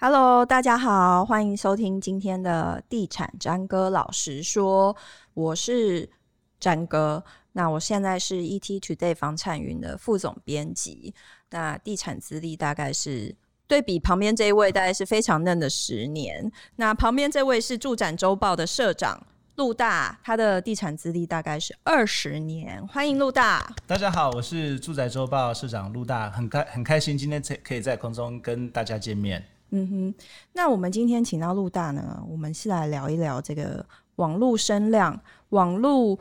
Hello，大家好，欢迎收听今天的地产詹哥老实说，我是詹哥。那我现在是 ET Today 房产云的副总编辑，那地产资历大概是对比旁边这一位，大概是非常嫩的十年。那旁边这位是住展周报的社长陆大，他的地产资历大概是二十年。欢迎陆大。大家好，我是住宅周报社长陆大，很开很开心今天可以在空中跟大家见面。嗯哼，那我们今天请到陆大呢，我们是来聊一聊这个网络声量、网络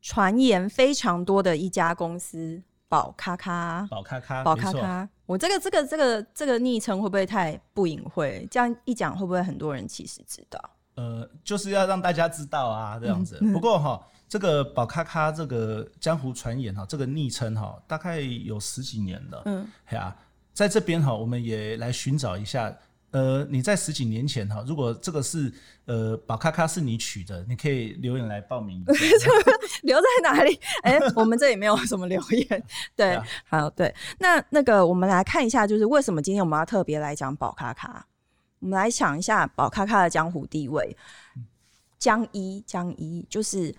传言非常多的一家公司——宝咖咖。宝咖咖，宝咖咖。我这个这个这个这个昵称会不会太不隐晦？这样一讲，会不会很多人其实知道？呃，就是要让大家知道啊，这样子。嗯、不过哈，这个宝咖咖这个江湖传言哈，这个昵称哈，大概有十几年了。嗯，对啊。在这边哈，我们也来寻找一下。呃，你在十几年前哈，如果这个是呃宝咖咖是你取的，你可以留言来报名。留在哪里？哎、欸，我们这里没有什么留言。对，啊、好，对。那那个，我们来看一下，就是为什么今天我们要特别来讲宝咖咖？我们来想一下宝咖咖的江湖地位。江一，江一，就是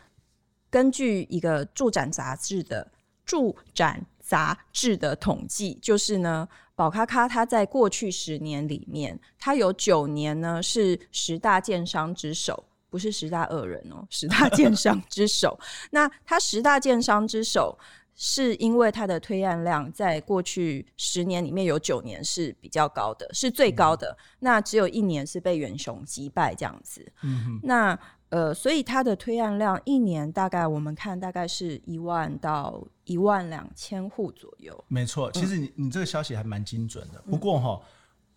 根据一个住展杂志的住展。杂志的统计就是呢，宝咖咖它在过去十年里面，它有九年呢是十大建商之首，不是十大恶人哦，十大建商之首。那他十大建商之首，是因为他的推案量在过去十年里面有九年是比较高的，是最高的。嗯、那只有一年是被远雄击败这样子。嗯哼，那。呃，所以他的推案量一年大概我们看大概是一万到一万两千户左右。没错，其实你、嗯、你这个消息还蛮精准的。不过哈，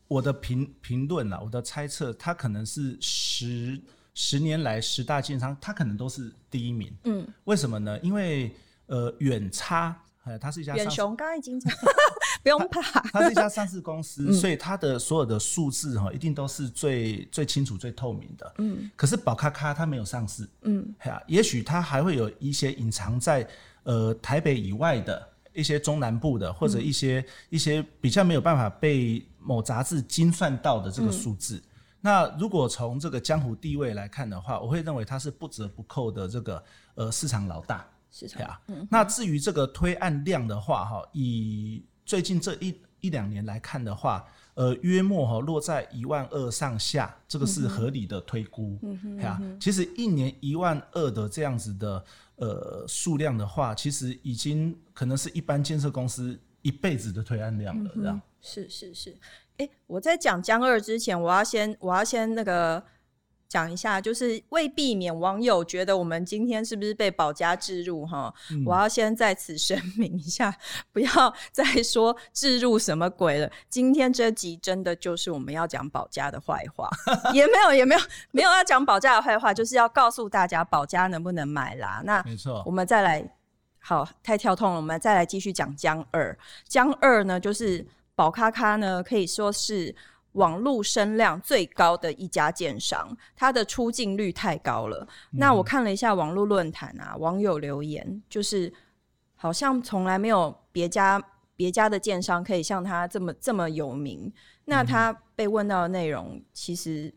我的评评论啊，我的猜测，它可能是十十年来十大建商，它可能都是第一名。嗯，为什么呢？因为呃，远差。呃，它是一家远雄，刚刚已经讲，不用怕。它是一家上市公司，所以它的所有的数字哈，一定都是最最清楚、最透明的。嗯。可是宝咖咖它没有上市。嗯。也许它还会有一些隐藏在呃台北以外的一些中南部的，或者一些一些比较没有办法被某杂志精算到的这个数字。那如果从这个江湖地位来看的话，我会认为它是不折不扣的这个呃市场老大。是这样，嗯、那至于这个推案量的话，哈，以最近这一一两年来看的话，呃，约莫哈落在一万二上下，这个是合理的推估。嗯哼，其实一年一万二的这样子的呃数量的话，其实已经可能是一般建设公司一辈子的推案量了，这样。是是是，哎、欸，我在讲江二之前，我要先我要先那个。讲一下，就是为避免网友觉得我们今天是不是被保家置入哈，嗯、我要先在此声明一下，不要 再说置入什么鬼了。今天这集真的就是我们要讲保家的坏话，也没有也没有没有要讲保家的坏话，就是要告诉大家保家能不能买啦。那没错，我们再来，好，太跳痛了，我们再来继续讲江二。江二呢，就是宝咖咖呢，可以说是。网络声量最高的一家建商，它的出镜率太高了。嗯、那我看了一下网络论坛啊，网友留言就是，好像从来没有别家别家的建商可以像他这么这么有名。那他被问到的内容，其实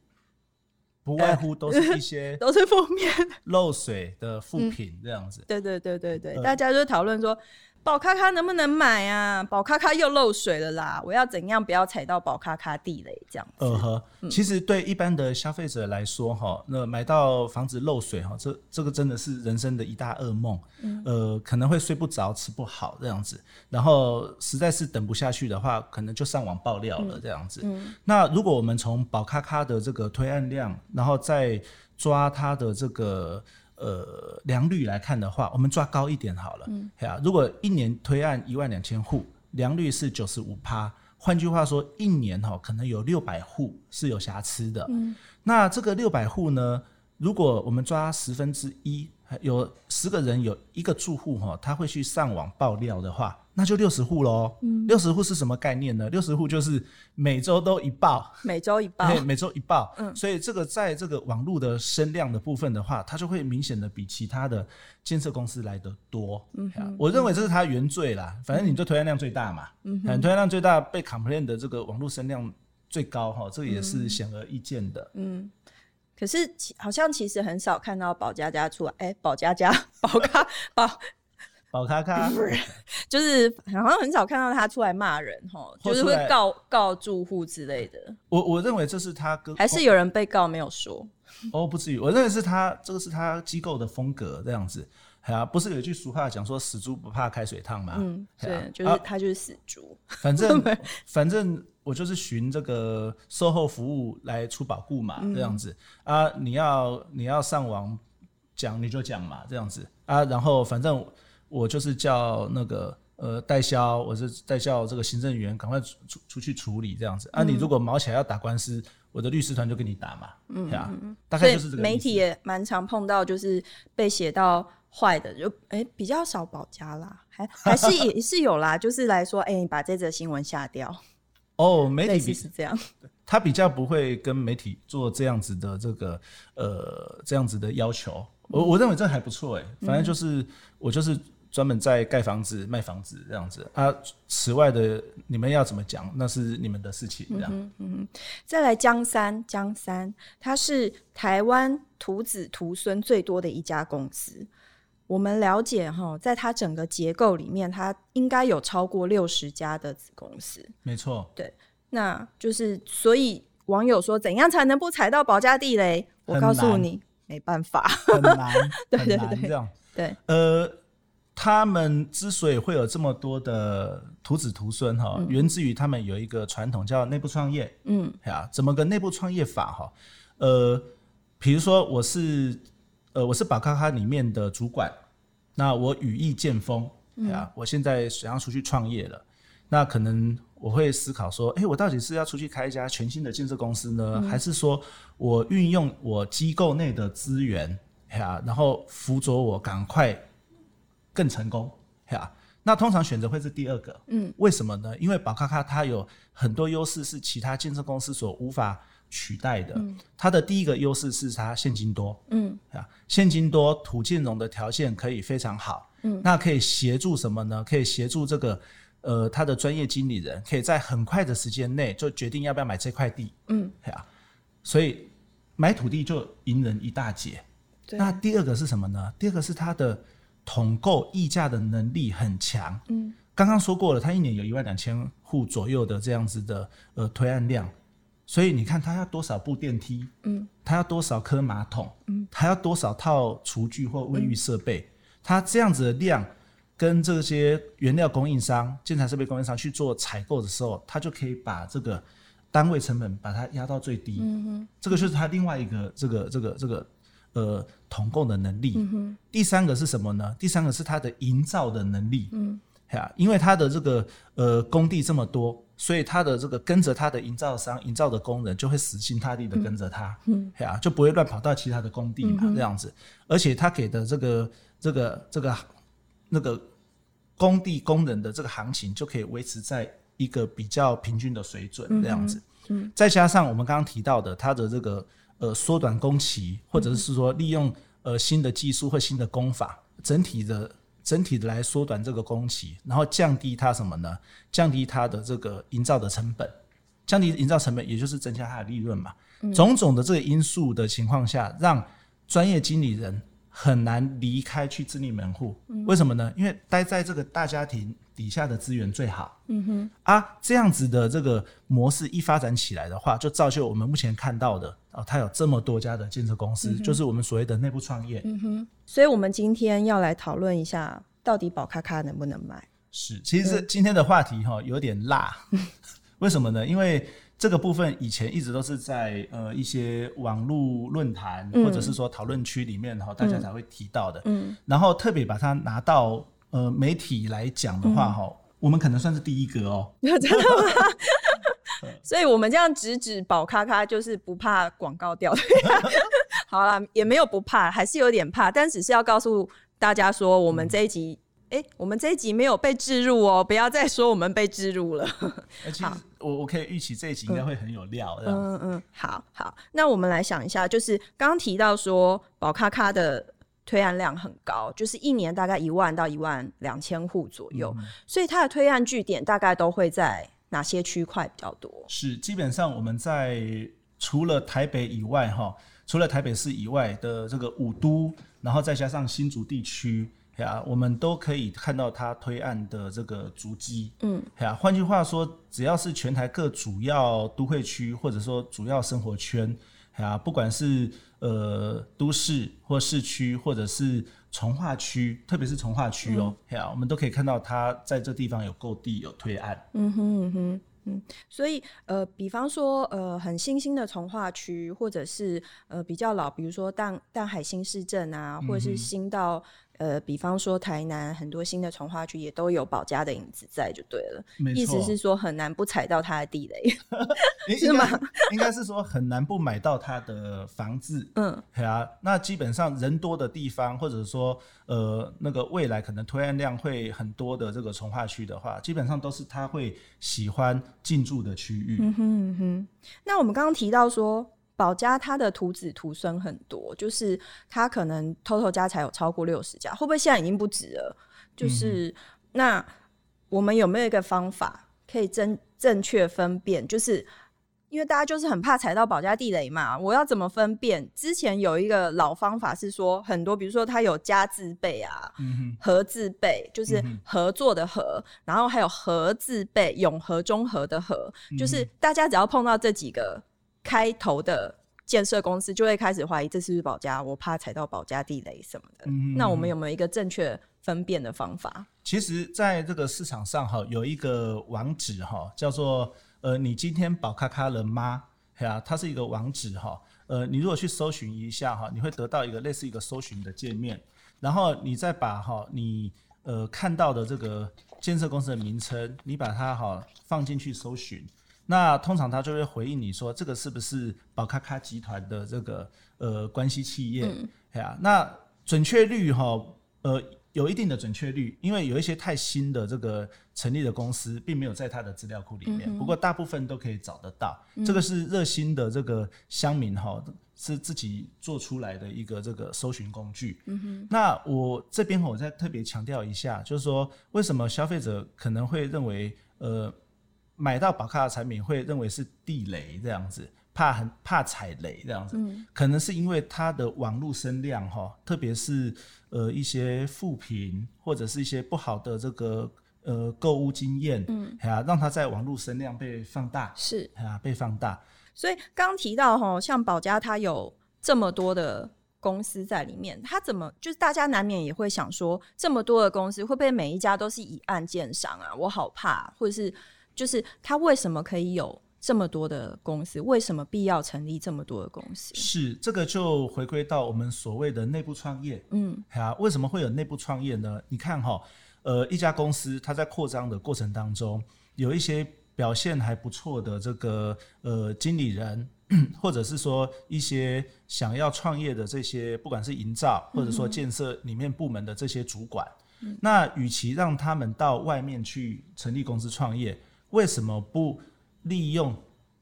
不外乎都是一些、呃、都是负面漏水的副品这样子。对对对对对，呃、大家就讨论说。宝咖咖能不能买啊？宝咖咖又漏水了啦！我要怎样不要踩到宝咖咖地雷？这样子。呃呵，嗯、其实对一般的消费者来说，哈，那买到房子漏水，哈，这这个真的是人生的一大噩梦。嗯、呃，可能会睡不着、吃不好这样子。然后实在是等不下去的话，可能就上网爆料了这样子。嗯嗯、那如果我们从宝咖咖的这个推案量，然后再抓它的这个。呃，良率来看的话，我们抓高一点好了。嗯，如果一年推案一万两千户，良率是九十五趴，换句话说，一年哈可能有六百户是有瑕疵的。嗯，那这个六百户呢，如果我们抓十分之一，有十个人有一个住户哈，他会去上网爆料的话。那就六十户喽。嗯，六十户是什么概念呢？六十户就是每周都一报，每周一报，每周一报。嗯，所以这个在这个网络的声量的部分的话，它就会明显的比其他的建设公司来得多。嗯哼，我认为这是它原罪啦。反正你就推案量最大嘛。嗯哼，推案量最大被 complain 的这个网络声量最高哈，这个也是显而易见的。嗯，可是好像其实很少看到宝佳佳出来，哎、欸，宝佳佳，宝咖宝。宝咖咖，就是好像很少看到他出来骂人哈，就是会告告住户之类的。我我认为这是他跟还是有人被告没有说哦，不至于。我认为是他这个是他机构的风格这样子，啊，不是有一句俗话讲说死猪不怕开水烫吗？嗯，对，就是他就是死猪。反正 反正我就是寻这个售后服务来出保固嘛，这样子啊，你要你要上网讲你就讲嘛，这样子啊，然后反正。我就是叫那个呃代销，我是代销这个行政员，赶快出出去处理这样子。啊，你如果毛起来要打官司，我的律师团就跟你打嘛，嗯，对啊，大概就是这个。媒体也蛮常碰到，就是被写到坏的，就哎、欸、比较少保家啦，还还是 也是有啦，就是来说，哎、欸，你把这则新闻下掉。哦，媒体是这样，他比较不会跟媒体做这样子的这个呃这样子的要求。我我认为这还不错哎，反正就是我就是。专门在盖房子、卖房子这样子啊，此外的你们要怎么讲，那是你们的事情。这样，嗯嗯，再来江山，江山，它是台湾徒子徒孙最多的一家公司。我们了解哈，在它整个结构里面，它应该有超过六十家的子公司。没错，对，那就是所以网友说，怎样才能不踩到保家地雷？我告诉你，没办法，很难，对对对，这样，对，呃。他们之所以会有这么多的徒子徒孙哈，源自于他们有一个传统叫内部创业。嗯，呀，怎么个内部创业法哈？呃，比如说我是呃我是宝咖咖里面的主管，那我羽翼渐丰，对啊，我现在想要出去创业了，那可能我会思考说，哎、欸，我到底是要出去开一家全新的建设公司呢，嗯、还是说我运用我机构内的资源呀，然后辅佐我赶快。更成功，呀，那通常选择会是第二个，嗯，为什么呢？因为宝咖咖它有很多优势是其他建设公司所无法取代的。嗯，它的第一个优势是它现金多，嗯，啊，现金多，土建融的条件可以非常好，嗯，那可以协助什么呢？可以协助这个，呃，他的专业经理人可以在很快的时间内就决定要不要买这块地，嗯，啊，所以买土地就赢人一大截。那第二个是什么呢？第二个是它的。统购溢价的能力很强。嗯，刚刚说过了，他一年有一万两千户左右的这样子的呃推案量，所以你看他要多少部电梯？嗯，他要多少颗马桶？嗯，他要多少套厨具或卫浴设备？他这样子的量，跟这些原料供应商、建材设备供应商去做采购的时候，他就可以把这个单位成本把它压到最低。嗯哼，这个就是他另外一个这个这个这个。呃，统购的能力。嗯、第三个是什么呢？第三个是他的营造的能力。嗯，呀，因为他的这个呃工地这么多，所以他的这个跟着他的营造商、营造的工人就会死心塌地的跟着他。嗯，呀，就不会乱跑到其他的工地嘛，嗯、这样子。而且他给的这个这个这个那个工地工人的这个行情就可以维持在一个比较平均的水准，这样子。嗯，再加上我们刚刚提到的他的这个。呃，缩短工期，或者是说利用呃新的技术或新的工法，整体的整体的来缩短这个工期，然后降低它什么呢？降低它的这个营造的成本，降低营造成本，也就是增加它的利润嘛。种种的这个因素的情况下，让专业经理人很难离开去自立门户。为什么呢？因为待在这个大家庭。底下的资源最好，嗯哼啊，这样子的这个模式一发展起来的话，就造就我们目前看到的啊，它有这么多家的建设公司，嗯、就是我们所谓的内部创业，嗯哼。所以，我们今天要来讨论一下，到底宝咖咖能不能买？是，其实今天的话题哈有点辣，嗯、为什么呢？因为这个部分以前一直都是在呃一些网络论坛或者是说讨论区里面哈，大家才会提到的，嗯，然后特别把它拿到。呃，媒体来讲的话，哈、嗯，我们可能算是第一个哦。真的吗？所以，我们这样直指宝咖咖，就是不怕广告掉。好啦，也没有不怕，还是有点怕，但只是要告诉大家说，我们这一集，哎、我们这一集没有被置入哦，不要再说我们被置入了。而且我我可以预期这一集应该会很有料。嗯嗯嗯，好好，那我们来想一下，就是刚刚提到说宝咖咖的。推案量很高，就是一年大概一万到一万两千户左右，嗯、所以它的推案据点大概都会在哪些区块比较多？是基本上我们在除了台北以外，哈，除了台北市以外的这个五都，然后再加上新竹地区，呀，我们都可以看到它推案的这个足迹。嗯，呀，换句话说，只要是全台各主要都会区，或者说主要生活圈，呀，不管是呃都市或市区，或者是从化区，特别是从化区哦，我们都可以看到它在这地方有购地有推案。嗯哼嗯哼嗯，所以呃，比方说呃，很新兴的从化区，或者是呃比较老，比如说淡淡海新市镇啊，或者是新到。呃，比方说台南很多新的从化区也都有宝佳的影子在，就对了。意思是说很难不踩到它的地雷，是吗？应该是说很难不买到它的房子。嗯，对啊。那基本上人多的地方，或者说呃那个未来可能推案量会很多的这个从化区的话，基本上都是他会喜欢进驻的区域。嗯哼嗯哼。那我们刚刚提到说。宝佳他的徒子徒孙很多，就是他可能 total 加起来有超过六十家，会不会现在已经不止了？就是、嗯、那我们有没有一个方法可以正正确分辨？就是因为大家就是很怕踩到保家地雷嘛，我要怎么分辨？之前有一个老方法是说，很多比如说他有家字辈啊，嗯、合字辈就是合作的合，嗯、然后还有合字辈，永和中和的和，嗯、就是大家只要碰到这几个。开头的建设公司就会开始怀疑这是不是保家，我怕踩到保家地雷什么的。嗯、那我们有没有一个正确分辨的方法？其实，在这个市场上哈，有一个网址哈，叫做呃，你今天保咖咖了吗？呀，它是一个网址哈。呃，你如果去搜寻一下哈，你会得到一个类似一个搜寻的界面，然后你再把哈你呃看到的这个建设公司的名称，你把它哈放进去搜寻。那通常他就会回应你说，这个是不是宝咖咖集团的这个呃关系企业？哎呀、嗯，那准确率哈，呃，有一定的准确率，因为有一些太新的这个成立的公司，并没有在他的资料库里面。嗯、不过大部分都可以找得到。嗯、这个是热心的这个乡民哈，是自己做出来的一个这个搜寻工具。嗯、哼那我这边我再特别强调一下，就是说为什么消费者可能会认为呃。买到宝咖的产品会认为是地雷这样子，怕很怕踩雷这样子，嗯、可能是因为它的网络声量哈，特别是呃一些负评或者是一些不好的这个呃购物经验，嗯，啊，让它在网络声量被放大，是啊，被放大。所以刚刚提到哈，像宝家它有这么多的公司在里面，它怎么就是大家难免也会想说，这么多的公司会不会每一家都是以案件商啊？我好怕，或者是。就是他为什么可以有这么多的公司？为什么必要成立这么多的公司？是这个就回归到我们所谓的内部创业。嗯，啊，为什么会有内部创业呢？你看哈，呃，一家公司它在扩张的过程当中，有一些表现还不错的这个呃经理人，或者是说一些想要创业的这些，不管是营造或者说建设里面部门的这些主管，嗯、那与其让他们到外面去成立公司创业。为什么不利用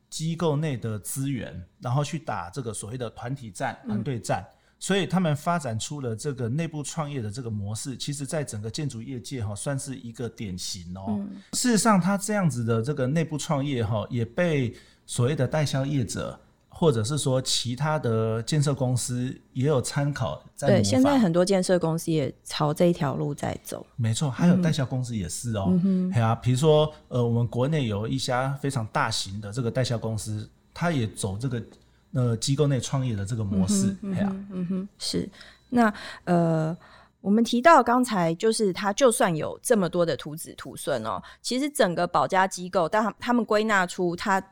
机构内的资源，然后去打这个所谓的团体战、团队战？嗯、所以他们发展出了这个内部创业的这个模式，其实在整个建筑业界哈，算是一个典型哦。嗯、事实上，他这样子的这个内部创业哈，也被所谓的代销业者。或者是说，其他的建设公司也有参考在。对，现在很多建设公司也朝这一条路在走。没错，还有代销公司也是哦。嗯哼。啊，比如说，呃，我们国内有一家非常大型的这个代销公司，它也走这个呃机构内创业的这个模式。嗯哼，嗯哼，是。那呃，我们提到刚才就是，他就算有这么多的徒子徒孙哦，其实整个保家机构，但他他们归纳出他。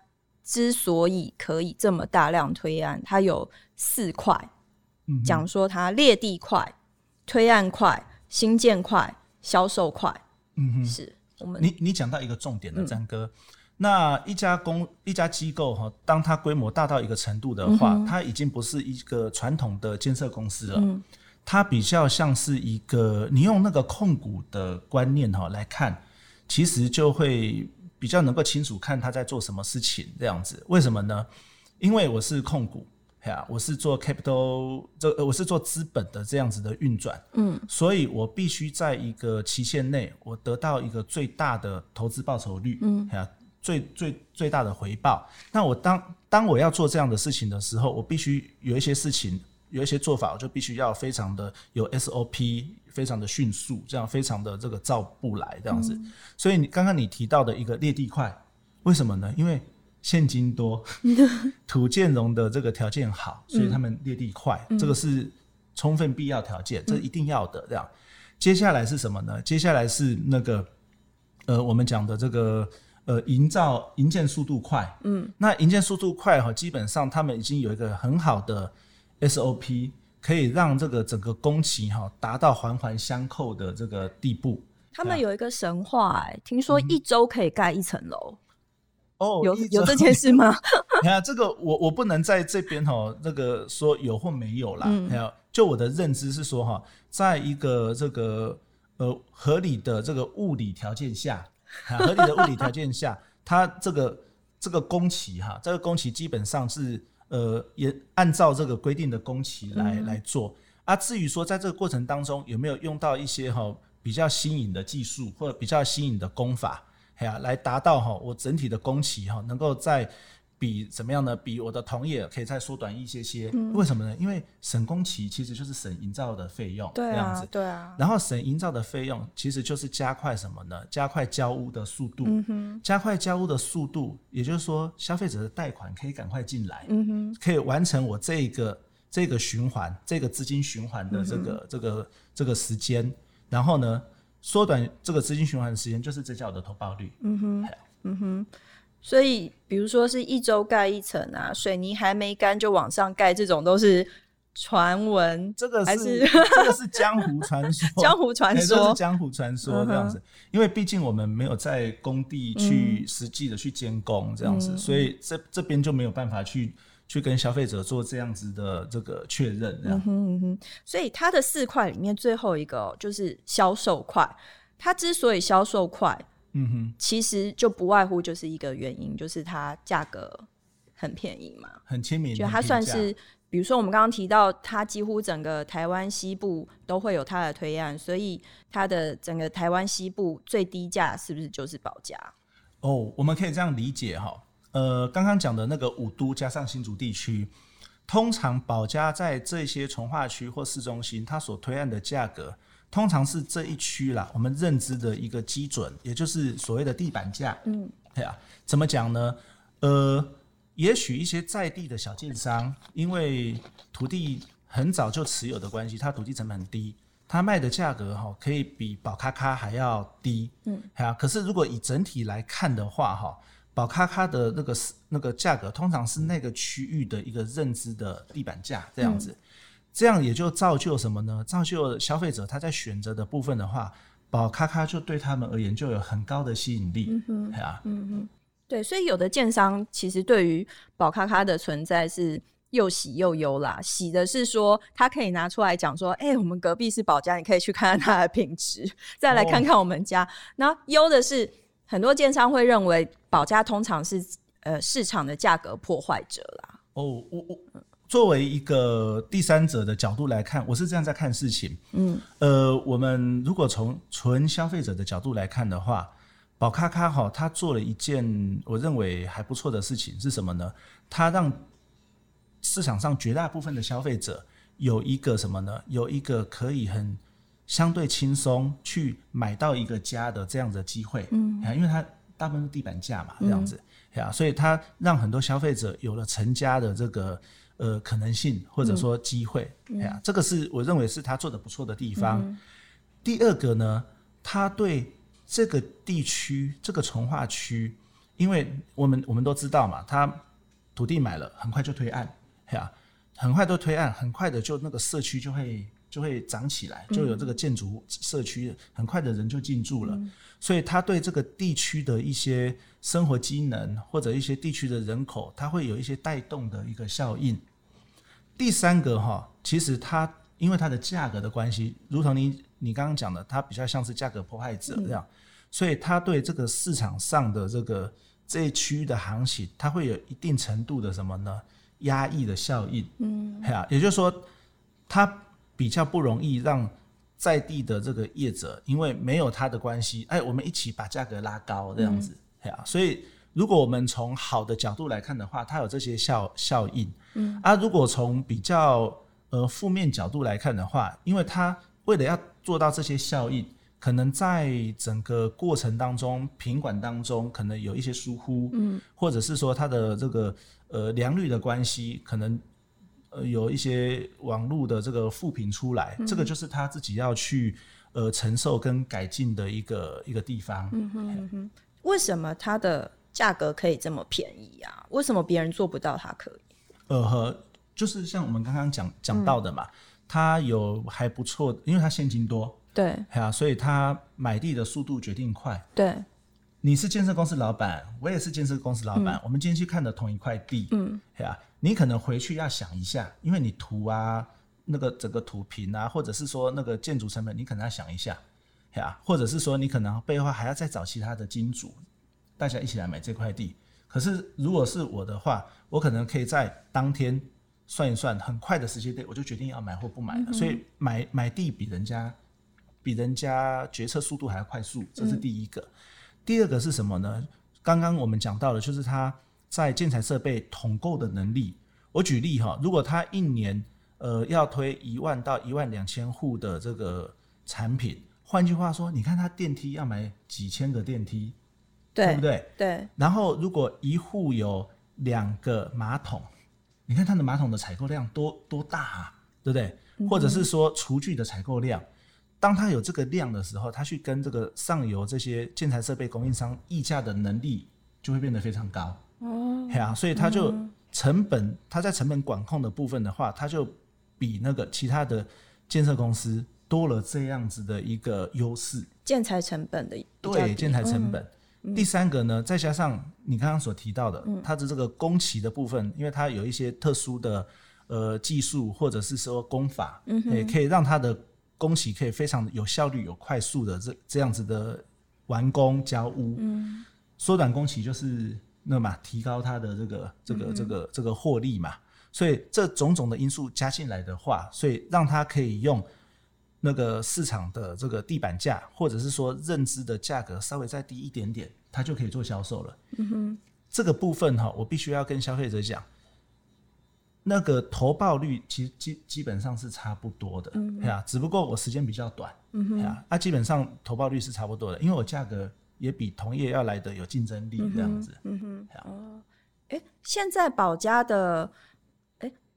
之所以可以这么大量推案，它有四块，讲、说它裂地块、推案块、新建块、销售块。嗯哼，是我们你你讲到一个重点的詹哥，嗯、那一家公一家机构哈，当它规模大到一个程度的话，嗯、它已经不是一个传统的建设公司了，嗯、它比较像是一个你用那个控股的观念哈来看，其实就会。比较能够清楚看他在做什么事情，这样子，为什么呢？因为我是控股，呀，我是做 capital，这我是做资本的这样子的运转，嗯，所以我必须在一个期限内，我得到一个最大的投资报酬率，嗯，呀，最最最大的回报。那我当当我要做这样的事情的时候，我必须有一些事情，有一些做法，我就必须要非常的有 SOP，非常的迅速，这样非常的这个造不来这样子。嗯、所以你刚刚你提到的一个裂地块，为什么呢？因为现金多，土建融的这个条件好，所以他们裂地快，嗯、这个是充分必要条件，这一定要的这样。接下来是什么呢？接下来是那个呃，我们讲的这个呃，营造营建速度快。嗯，那营建速度快哈，基本上他们已经有一个很好的 SOP，可以让这个整个工期哈达到环环相扣的这个地步。他们有一个神话听说一周可以盖一层楼。哦，有有这件事吗？你看这个，我我不能在这边哈，那个说有或没有啦。还有、嗯，就我的认知是说哈，在一个这个呃合理的这个物理条件下，合理的物理条件下，它这个这个工期哈，这个工期基本上是呃也按照这个规定的工期来、嗯、来做。啊，至于说在这个过程当中有没有用到一些哈比较新颖的技术或者比较新颖的工法。哎呀，来达到哈，我整体的工期哈，能够再比怎么样呢？比我的同业可以再缩短一些些。嗯、为什么呢？因为省工期其实就是省营造的费用，这样子。对啊。然后省营造的费用，其实就是加快什么呢？加快交屋的速度。嗯哼。加快交屋的速度，也就是说，消费者的贷款可以赶快进来。嗯哼。可以完成我这个这个循环，这个资金循环的这个、嗯、这个这个时间。然后呢？缩短这个资金循环的时间，就是增加我的投报率。嗯哼，嗯哼。所以，比如说是一周盖一层啊，水泥还没干就往上盖，这种都是传闻。这个是，这个是江湖传说。江湖传说，江湖传说这样子。嗯、因为毕竟我们没有在工地去实际的去监工这样子，嗯、所以这这边就没有办法去。去跟消费者做这样子的这个确认，嗯哼嗯哼，所以它的四块里面最后一个就是销售块，它之所以销售快，嗯哼，其实就不外乎就是一个原因，就是它价格很便宜嘛，很亲民，就它算是，比如说我们刚刚提到，它几乎整个台湾西部都会有它的推案，所以它的整个台湾西部最低价是不是就是保家？哦，我们可以这样理解哈。呃，刚刚讲的那个五都加上新竹地区，通常保家在这些从化区或市中心，它所推案的价格，通常是这一区啦，我们认知的一个基准，也就是所谓的地板价。嗯，对啊，怎么讲呢？呃，也许一些在地的小建商，因为土地很早就持有的关系，它土地成本很低，它卖的价格哈，可以比宝咖咖还要低。嗯，啊，可是如果以整体来看的话，哈。宝咖咖的那个那个价格，通常是那个区域的一个认知的地板价这样子，嗯、这样也就造就什么呢？造就消费者他在选择的部分的话，宝咖咖就对他们而言就有很高的吸引力，嗯哼，对啊，嗯哼，对，所以有的建商其实对于宝咖咖的存在是又喜又忧啦。喜的是说他可以拿出来讲说，哎、欸，我们隔壁是宝家，你可以去看看它的品质，再来看看我们家。那忧、哦、的是。很多建商会认为保家通常是呃市场的价格破坏者啦。哦，我我作为一个第三者的角度来看，我是这样在看事情。嗯，呃，我们如果从纯消费者的角度来看的话，宝咖咖哈，他做了一件我认为还不错的事情是什么呢？他让市场上绝大部分的消费者有一个什么呢？有一个可以很。相对轻松去买到一个家的这样的机会，嗯，因为它大部分是地板价嘛，这样子，呀、嗯，所以他让很多消费者有了成家的这个呃可能性或者说机会，哎呀、嗯，这个是我认为是他做的不错的地方。嗯、第二个呢，他对这个地区这个从化区，因为我们我们都知道嘛，他土地买了很快就推案，哎呀，很快都推案，很快的就那个社区就会。就会长起来，就有这个建筑社区，很快的人就进驻了，嗯、所以他对这个地区的一些生活机能或者一些地区的人口，它会有一些带动的一个效应。第三个哈，其实它因为它的价格的关系，如同你你刚刚讲的，它比较像是价格破坏者这样，嗯、所以它对这个市场上的这个这一区域的行情，它会有一定程度的什么呢？压抑的效应。嗯，也就是说，它。比较不容易让在地的这个业者，因为没有它的关系，哎，我们一起把价格拉高这样子，嗯、所以如果我们从好的角度来看的话，它有这些效效应。嗯，啊，如果从比较呃负面角度来看的话，因为它为了要做到这些效应，可能在整个过程当中，品管当中可能有一些疏忽，嗯，或者是说它的这个呃良率的关系，可能呃有一些网络的这个负评出来，嗯，这个就是他自己要去呃承受跟改进的一个一个地方。嗯哼嗯哼，为什么它的价格可以这么便宜啊？为什么别人做不到，他可以？呃，呵就是像我们刚刚讲讲到的嘛，他、嗯、有还不错，因为他现金多，对，啊，所以他买地的速度决定快。对，你是建设公司老板，我也是建设公司老板，嗯、我们今天去看的同一块地，嗯，啊，你可能回去要想一下，因为你图啊，那个整个图平啊，或者是说那个建筑成本，你可能要想一下，啊，或者是说你可能背后还要再找其他的金主。大家一起来买这块地，可是如果是我的话，我可能可以在当天算一算，很快的时间内我就决定要买或不买了。嗯、所以买买地比人家比人家决策速度还要快速，这是第一个。嗯、第二个是什么呢？刚刚我们讲到的，就是他在建材设备统购的能力。我举例哈，如果他一年呃要推一万到一万两千户的这个产品，换句话说，你看他电梯要买几千个电梯。对，对不对？对。然后，如果一户有两个马桶，你看它的马桶的采购量多多大啊，对不对？嗯、或者是说厨具的采购量，当它有这个量的时候，它去跟这个上游这些建材设备供应商议价的能力就会变得非常高。哦。对啊，所以它就成本，它、嗯、在成本管控的部分的话，它就比那个其他的建设公司多了这样子的一个优势。建材成本的对，建材成本。嗯第三个呢，再加上你刚刚所提到的，嗯、它的这个工期的部分，因为它有一些特殊的呃技术或者是说工法，也、可以让它的工期可以非常有效率、有快速的这这样子的完工交屋，嗯，缩短工期就是那嘛，提高它的这个这个这个这个获利嘛，所以这种种的因素加进来的话，所以让它可以用。那个市场的这个地板价，或者是说认知的价格稍微再低一点点，它就可以做销售了。嗯哼，这个部分哈，我必须要跟消费者讲，那个投报率其实基基本上是差不多的，嗯哼，只不过我时间比较短，嗯哼，啊，基本上投报率是差不多的，因为我价格也比同业要来的有竞争力，这样子。嗯哼，哦，哎，现在保家的。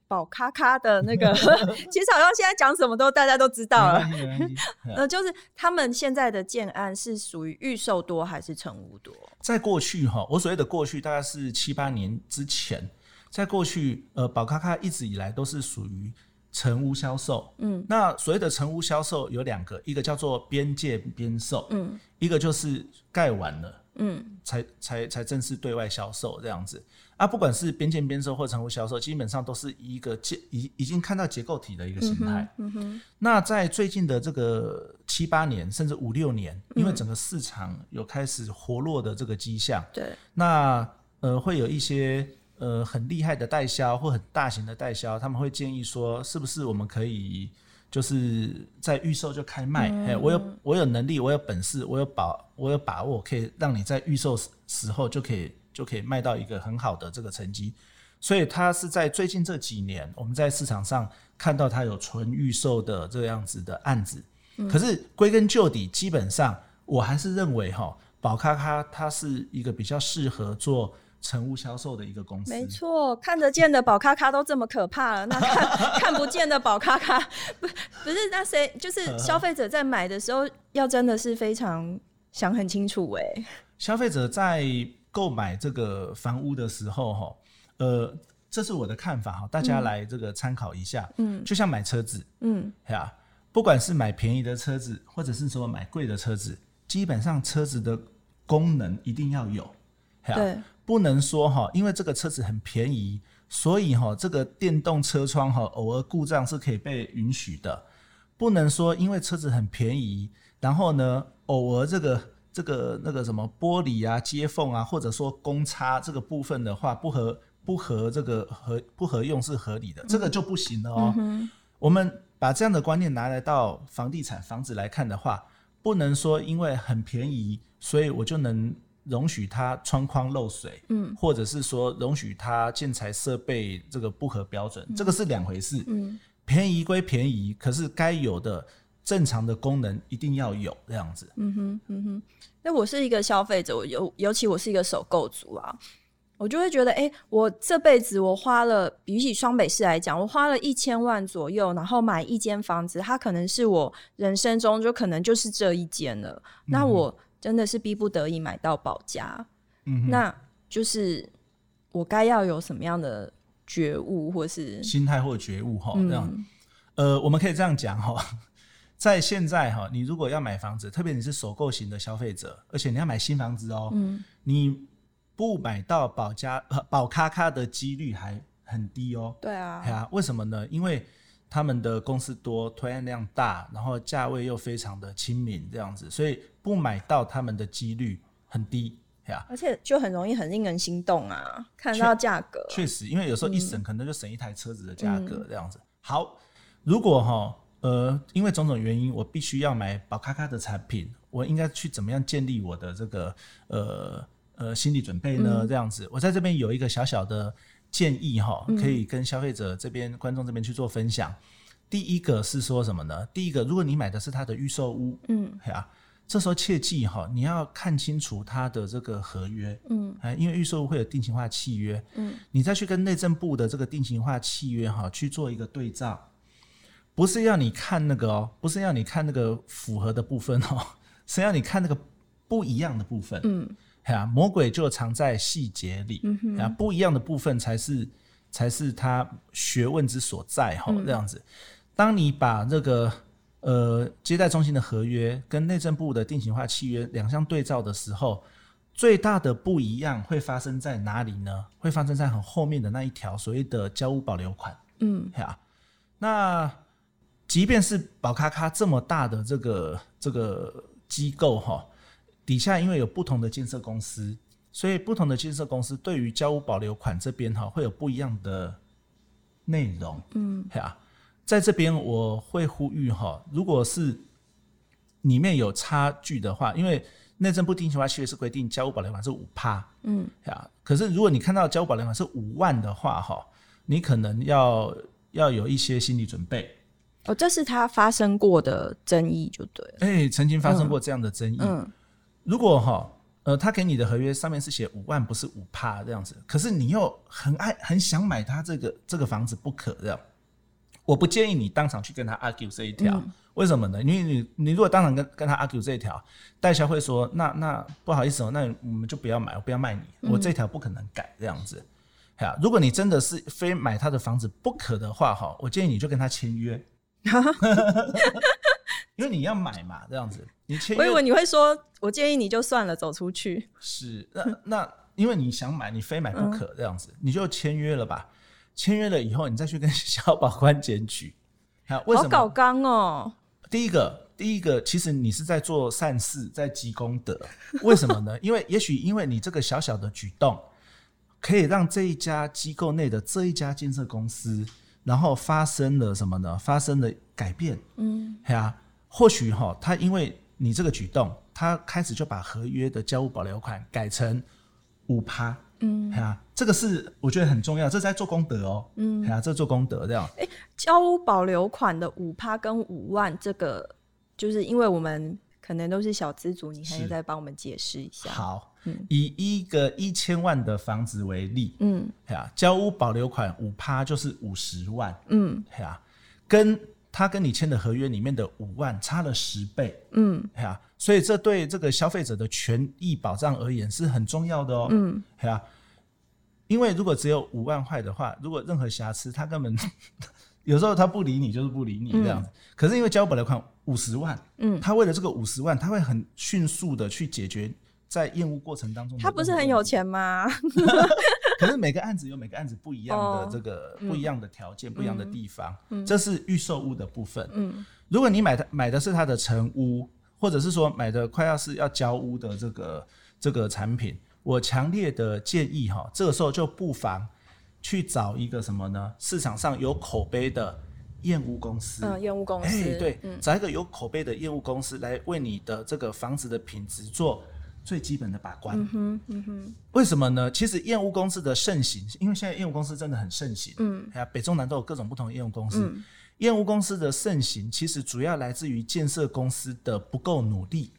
宝咖咖的那个 其实好像现在讲什么都大家都知道了。呃，就是他们现在的建案是属于预售多还是成屋多？在过去哈，我所谓的过去大概是七八年之前，在过去呃，宝咖咖一直以来都是属于成屋销售。嗯，那所谓的成屋销售有两个，一个叫做边建边售，嗯，一个就是盖完了，嗯，才才才正式对外销售这样子。啊，不管是边建边售或成屋销售，基本上都是一个结已已经看到结构体的一个形态。嗯哼。那在最近的这个七八年，甚至五六年，因为整个市场有开始活络的这个迹象。对。那呃，会有一些呃很厉害的代销或很大型的代销，他们会建议说，是不是我们可以就是在预售就开卖？哎，我有我有能力，我有本事，我有把我有把握，可以让你在预售时候就可以。就可以卖到一个很好的这个成绩，所以它是在最近这几年，我们在市场上看到它有纯预售的这样子的案子。嗯、可是归根究底，基本上我还是认为哈，宝咖咖它是一个比较适合做成屋销售的一个公司。没错，看得见的宝咖咖都这么可怕了，那看 看不见的宝咖咖不不是那谁？就是消费者在买的时候要真的是非常想很清楚哎、欸。消费者在。购买这个房屋的时候，哈，呃，这是我的看法哈，大家来这个参考一下。嗯，就像买车子，嗯，呀，不管是买便宜的车子，或者是说买贵的车子，基本上车子的功能一定要有，对，不能说哈，因为这个车子很便宜，所以哈，这个电动车窗哈，偶尔故障是可以被允许的，不能说因为车子很便宜，然后呢，偶尔这个。这个那个什么玻璃啊、接缝啊，或者说公差这个部分的话，不合不合这个合不合用是合理的，这个就不行了哦。嗯、我们把这样的观念拿来到房地产房子来看的话，不能说因为很便宜，所以我就能容许它窗框漏水，嗯，或者是说容许它建材设备这个不合标准，嗯、这个是两回事。嗯，便宜归便宜，可是该有的正常的功能一定要有这样子。嗯哼，嗯哼。那我是一个消费者，我尤尤其我是一个首购族啊。我就会觉得，哎、欸，我这辈子我花了，比起双北市来讲，我花了一千万左右，然后买一间房子，它可能是我人生中就可能就是这一间了。嗯、那我真的是逼不得已买到保家，嗯，那就是我该要有什么样的觉悟，或是心态或觉悟哈？这样，嗯、呃，我们可以这样讲哈，在现在哈，你如果要买房子，特别你是首购型的消费者，而且你要买新房子哦，嗯，你。不买到保家保咖咖的几率还很低哦。对啊，对啊，为什么呢？因为他们的公司多，推案量大，然后价位又非常的亲民，这样子，所以不买到他们的几率很低，对啊。而且就很容易很令人心动啊，看到价格。确实，因为有时候一省可能就省一台车子的价格，这样子。嗯、好，如果哈呃，因为种种原因，我必须要买宝咖咖的产品，我应该去怎么样建立我的这个呃？呃，心理准备呢？这样子，嗯、我在这边有一个小小的建议哈，可以跟消费者这边、嗯、观众这边去做分享。第一个是说什么呢？第一个，如果你买的是他的预售屋，嗯，啊，这时候切记哈，你要看清楚他的这个合约，嗯，因为预售屋会有定型化契约，嗯，你再去跟内政部的这个定型化契约哈去做一个对照，不是要你看那个哦，不是要你看那个符合的部分哦，是要你看那个不一样的部分，嗯。魔鬼就藏在细节里，嗯、哼不一样的部分才是才是他学问之所在哈。这样子，当你把这个呃接待中心的合约跟内政部的定型化契约两相对照的时候，最大的不一样会发生在哪里呢？会发生在很后面的那一条所谓的交屋保留款。嗯，那即便是宝咖咖这么大的这个这个机构哈。底下因为有不同的建设公司，所以不同的建设公司对于交屋保留款这边哈会有不一样的内容。嗯，啊，在这边我会呼吁哈，如果是里面有差距的话，因为内政部定型化契约是规定交屋保留款是五趴，嗯，啊，可是如果你看到交屋保留款是五万的话哈，你可能要要有一些心理准备。哦，这是他发生过的争议就对了。哎、欸，曾经发生过这样的争议。嗯。嗯如果哈，呃，他给你的合约上面是写五万，不是五趴这样子，可是你又很爱很想买他这个这个房子不可这样，我不建议你当场去跟他 argue 这一条，嗯、为什么呢？因为你你如果当场跟跟他 argue 这一条，代销会说，那那不好意思哦，那我们就不要买，我不要卖你，嗯、我这条不可能改这样子。好，如果你真的是非买他的房子不可的话哈，我建议你就跟他签约。因为你要买嘛，这样子，你签。我以为你会说，我建议你就算了，走出去。是，那那因为你想买，你非买不可，这样子，嗯、你就签约了吧。签约了以后，你再去跟 小保官检举。好，为什么？好搞刚哦。第一个，第一个，其实你是在做善事，在积功德。为什么呢？因为也许因为你这个小小的举动，可以让这一家机构内的这一家建设公司，然后发生了什么呢？发生了改变。嗯，对啊。或许哈，他因为你这个举动，他开始就把合约的交屋保留款改成五趴，嗯，啊，这个是我觉得很重要，这是在做功德哦，嗯，啊，这做功德这样。哎、欸，交屋保留款的五趴跟五万，这个就是因为我们可能都是小资族，你还要再帮我们解释一下。好，嗯、以一个一千万的房子为例，嗯，啊，交屋保留款五趴就是五十万，嗯，啊，跟。他跟你签的合约里面的五万差了十倍，嗯，啊，所以这对这个消费者的权益保障而言是很重要的哦，嗯，啊，因为如果只有五万块的话，如果任何瑕疵，他根本 有时候他不理你就是不理你这样子。嗯、可是因为交保留款五十万，嗯，他为了这个五十万，他会很迅速的去解决在验屋过程当中，他不是很有钱吗？可是每个案子有每个案子不一样的这个、不一样的条件，不一样的地方，嗯、这是预售屋的部分。嗯，如果你买的买的是他的成屋，或者是说买的快要是要交屋的这个这个产品，我强烈的建议哈，这个时候就不妨去找一个什么呢？市场上有口碑的验屋公司。嗯，验屋公司。哎，对，嗯、找一个有口碑的验屋公司来为你的这个房子的品质做。最基本的把关。嗯哼，嗯哼。为什么呢？其实验屋公司的盛行，因为现在验屋公司真的很盛行。嗯，哎呀北中南都有各种不同的验屋公司。验、嗯、屋公司的盛行，其实主要来自于建设公司的不够努力。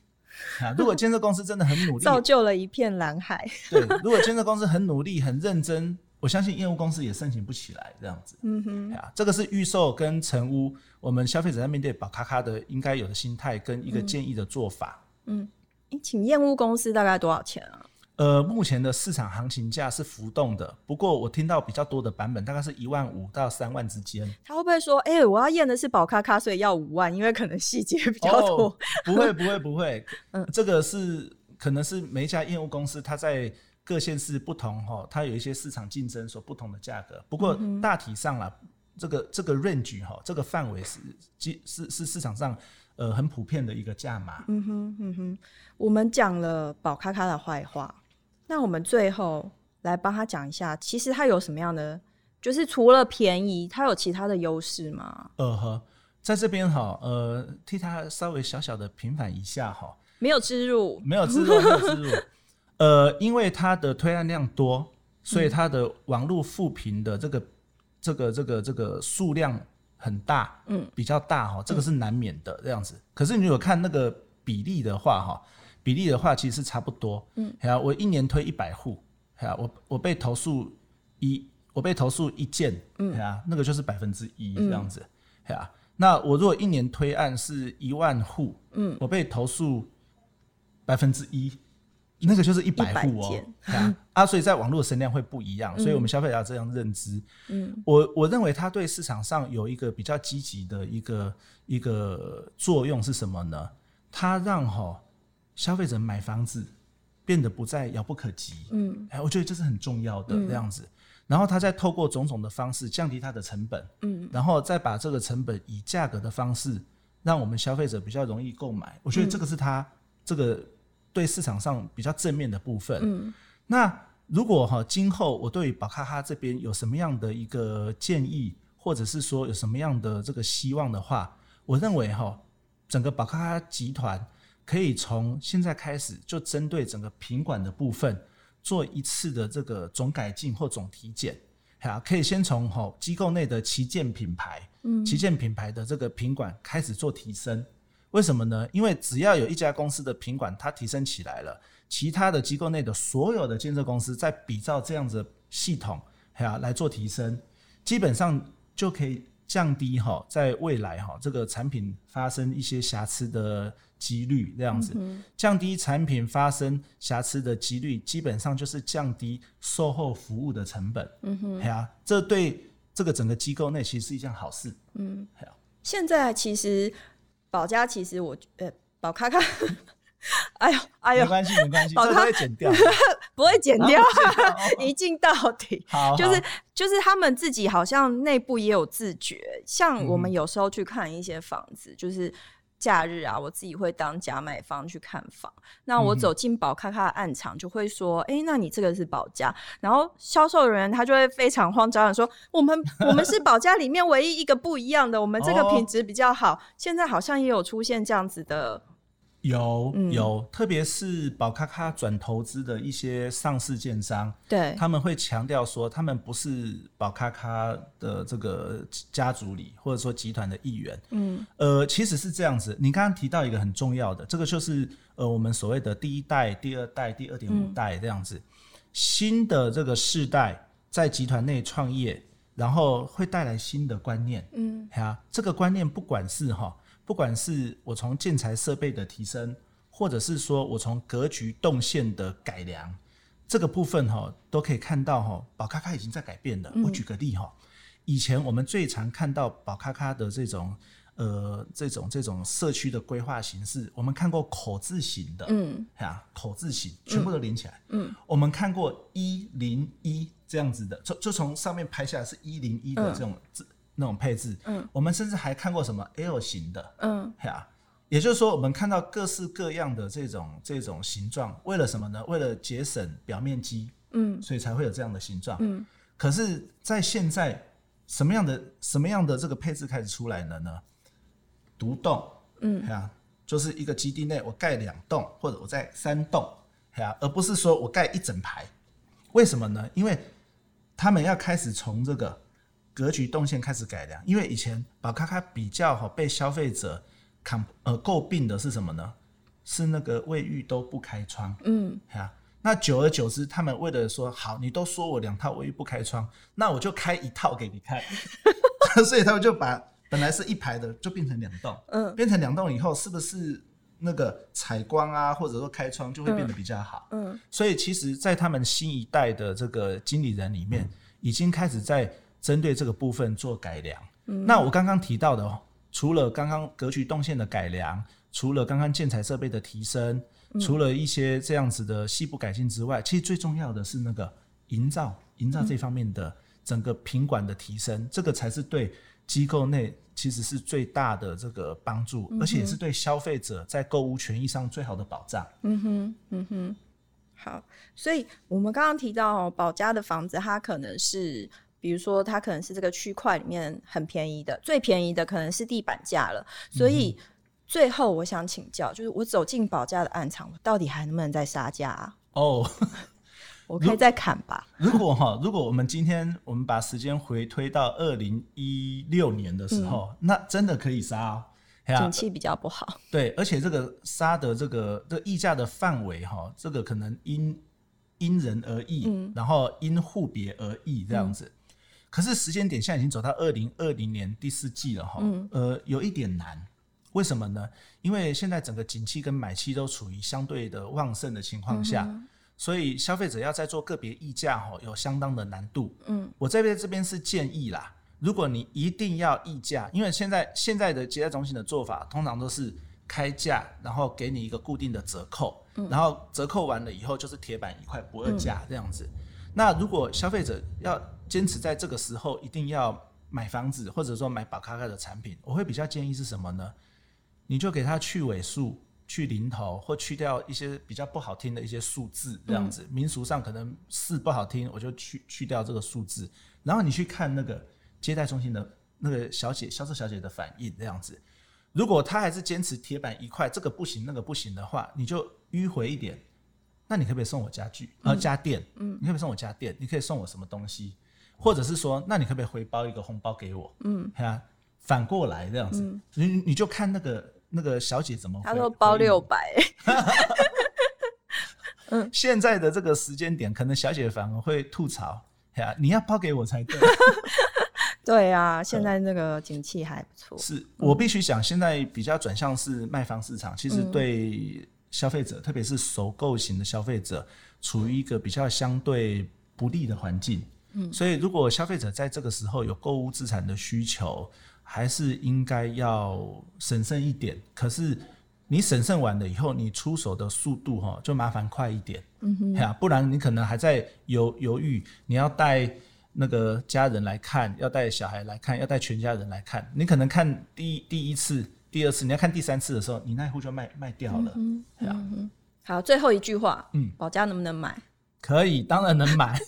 啊，如果建设公司真的很努力，造就了一片蓝海。对，如果建设公司很努力、很认真，我相信验屋公司也盛行不起来这样子。嗯哼，啊，这个是预售跟成屋，我们消费者在面对宝咖咖的应该有的心态跟一个建议的做法。嗯。嗯请验屋公司大概多少钱啊？呃，目前的市场行情价是浮动的，不过我听到比较多的版本大概是一万五到三万之间。他会不会说，哎、欸，我要验的是宝咖咖，所以要五万？因为可能细节比较多。哦、不会，不会，不会。嗯，这个是可能是每一家验屋公司它在各县市不同哈，它有一些市场竞争所不同的价格。不过大体上啦，这个这个 range 哈，这个范围是是是，是市场上。呃，很普遍的一个价码。嗯哼，嗯哼，我们讲了宝咖咖的坏话，那我们最后来帮他讲一下，其实它有什么样的，就是除了便宜，它有其他的优势吗？呃呵，在这边哈，呃，替他稍微小小的平反一下哈，没有置入，没有置入，没有置入。呃，因为它的推案量多，所以它的网络复评的这个、这个、这个、这个数量。很大，嗯，比较大哈，这个是难免的这样子。嗯、可是你如果看那个比例的话，哈，比例的话其实是差不多，嗯，还有我一年推一百户，还有我我被投诉一，我被投诉一件，嗯，啊，那个就是百分之一这样子，啊、嗯，那我如果一年推案是一万户，嗯，我被投诉百分之一。那个就是一百户哦，啊，啊，所以在网络的声量会不一样，所以我们消费者要这样认知。嗯，我我认为它对市场上有一个比较积极的一个一个作用是什么呢？它让哈消费者买房子变得不再遥不可及。嗯，哎，我觉得这是很重要的这样子。然后它再透过种种的方式降低它的成本。嗯，然后再把这个成本以价格的方式让我们消费者比较容易购买。我觉得这个是它这个。对市场上比较正面的部分，嗯，那如果哈今后我对于宝咖咖这边有什么样的一个建议，或者是说有什么样的这个希望的话，我认为哈整个宝咖咖集团可以从现在开始就针对整个品管的部分做一次的这个总改进或总体检，好，可以先从哈机构内的旗舰品牌，嗯，旗舰品牌的这个品管开始做提升。为什么呢？因为只要有一家公司的品管它提升起来了，其他的机构内的所有的建设公司在比照这样子的系统，哈来做提升，基本上就可以降低哈在未来哈这个产品发生一些瑕疵的几率，这样子，降低产品发生瑕疵的几率，基本上就是降低售后服务的成本。嗯哼，哈，这对这个整个机构内其实是一件好事。嗯，现在其实。宝家其实我呃，保卡卡，哎呦哎呦，没关系没关系，保咖会剪掉，不会剪掉，一镜到底。好，就是就是他们自己好像内部也有自觉，像我们有时候去看一些房子，就是。假日啊，我自己会当假买方去看房。那我走进宝咖咖的暗场，就会说：“哎、嗯欸，那你这个是保家。”然后销售人员他就会非常慌张的说：“我们我们是保家里面唯一一个不一样的，我们这个品质比较好。哦”现在好像也有出现这样子的。有有，特别是宝咖咖转投资的一些上市建商，对，他们会强调说，他们不是宝咖咖的这个家族里或者说集团的一员。嗯，呃，其实是这样子。你刚刚提到一个很重要的，这个就是呃，我们所谓的第一代、第二代、第二点五代这样子，嗯、新的这个世代在集团内创业，然后会带来新的观念。嗯，哈，这个观念不管是哈。不管是我从建材设备的提升，或者是说我从格局动线的改良，这个部分哈，都可以看到哈，宝咖咖已经在改变了。我举个例哈，以前我们最常看到宝咖咖的这种呃这种这种社区的规划形式，我们看过口字形的，嗯，啊，口字形全部都连起来，嗯，我们看过一零一这样子的，就就从上面拍下来是一零一的这种字。那种配置，嗯，我们甚至还看过什么 L 型的，嗯，呀，也就是说，我们看到各式各样的这种这种形状，为了什么呢？为了节省表面积，嗯，所以才会有这样的形状，嗯。可是，在现在，什么样的什么样的这个配置开始出来了呢？独栋，嗯，呀，就是一个基地内我盖两栋，或者我在三栋，啊，而不是说我盖一整排。为什么呢？因为他们要开始从这个格局动线开始改良。因为以前宝咖咖比较好被消费者抗呃诟病的是什么呢？是那个卫浴都不开窗。嗯，啊，那久而久之，他们为了说好，你都说我两套卫浴不开窗，那我就开一套给你看。所以他们就把本来是一排的，就变成两栋。嗯，变成两栋以后，是不是？那个采光啊，或者说开窗就会变得比较好。嗯，嗯，所以其实，在他们新一代的这个经理人里面，嗯、已经开始在针对这个部分做改良。嗯，那我刚刚提到的哦，除了刚刚格局动线的改良，除了刚刚建材设备的提升，嗯、除了一些这样子的细部改进之外，其实最重要的是那个营造，营造这方面的整个品管的提升，嗯、这个才是对机构内。其实是最大的这个帮助，嗯、而且也是对消费者在购物权益上最好的保障。嗯哼，嗯哼，好。所以我们刚刚提到哦，宝家的房子，它可能是，比如说，它可能是这个区块里面很便宜的，最便宜的可能是地板价了。所以最后我想请教，就是我走进保价的暗场，我到底还能不能再杀价啊？哦。我可以再砍吧。如果哈，如果我们今天我们把时间回推到二零一六年的时候，嗯、那真的可以杀哦。景气比较不好。对，而且这个杀的这个这个溢价的范围哈，这个可能因因人而异，嗯、然后因户别而异这样子。嗯、可是时间点现在已经走到二零二零年第四季了哈，嗯、呃，有一点难。为什么呢？因为现在整个景气跟买气都处于相对的旺盛的情况下。嗯所以消费者要在做个别议价，吼，有相当的难度。嗯，我这边这边是建议啦，如果你一定要议价，因为现在现在的接待中心的做法，通常都是开价，然后给你一个固定的折扣，嗯、然后折扣完了以后就是铁板一块不二价这样子。嗯、那如果消费者要坚持在这个时候一定要买房子，或者说买宝咖咖的产品，我会比较建议是什么呢？你就给他去尾数。去零头或去掉一些比较不好听的一些数字，这样子、嗯、民俗上可能四不好听，我就去去掉这个数字。然后你去看那个接待中心的那个小姐、销售小姐的反应，这样子。如果她还是坚持铁板一块，这个不行，那个不行的话，你就迂回一点。那你可不可以送我家具？呃，家电？嗯，你可不可以送我家电？你可以送我什么东西？或者是说，那你可不可以回包一个红包给我？嗯，啊，反过来这样子，嗯、你你就看那个。那个小姐怎么？她说包六百。嗯，现在的这个时间点，可能小姐反而会吐槽：“呀，你要包给我才对。”对啊，现在那个景气还不错。是我必须讲，现在比较转向是卖方市场，其实对消费者，特别是首购型的消费者，处于一个比较相对不利的环境。嗯，所以如果消费者在这个时候有购物资产的需求，还是应该要审慎一点，可是你审慎完了以后，你出手的速度哈就麻烦快一点，嗯哼，不然你可能还在犹犹豫，你要带那个家人来看，要带小孩来看，要带全家人来看，你可能看第一第一次、第二次，你要看第三次的时候，你那户就卖卖掉了，嗯哼，好，最后一句话，嗯，保家能不能买？可以，当然能买。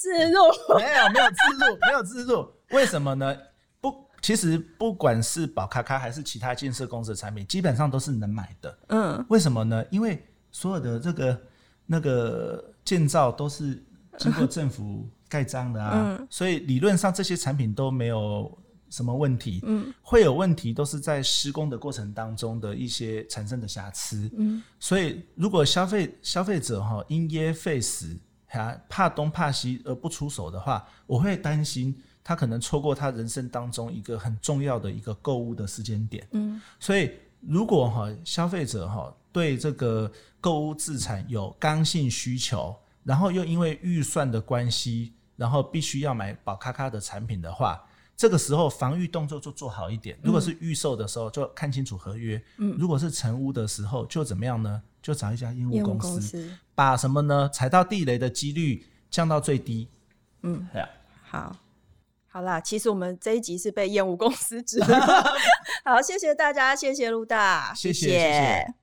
置入？没有，没有自入，没有自入，为什么呢？不其实不管是宝咖咖还是其他建设公司的产品，基本上都是能买的。嗯，为什么呢？因为所有的这个那个建造都是经过政府盖章的啊，嗯、所以理论上这些产品都没有什么问题。嗯，会有问题都是在施工的过程当中的一些产生的瑕疵。嗯，所以如果消费消费者哈因噎废食，还怕东怕西而不出手的话，我会担心。他可能错过他人生当中一个很重要的一个购物的时间点，嗯，所以如果哈消费者哈对这个购物资产有刚性需求，然后又因为预算的关系，然后必须要买宝咖咖的产品的话，这个时候防御动作就做好一点。如果是预售的时候，就看清楚合约，嗯，如果是成屋的时候，就怎么样呢？就找一家烟雾公司，把什么呢？踩到地雷的几率降到最低，嗯，对啊，好。好啦，其实我们这一集是被厌恶公司指的。好，谢谢大家，谢谢陆大，谢谢。谢谢。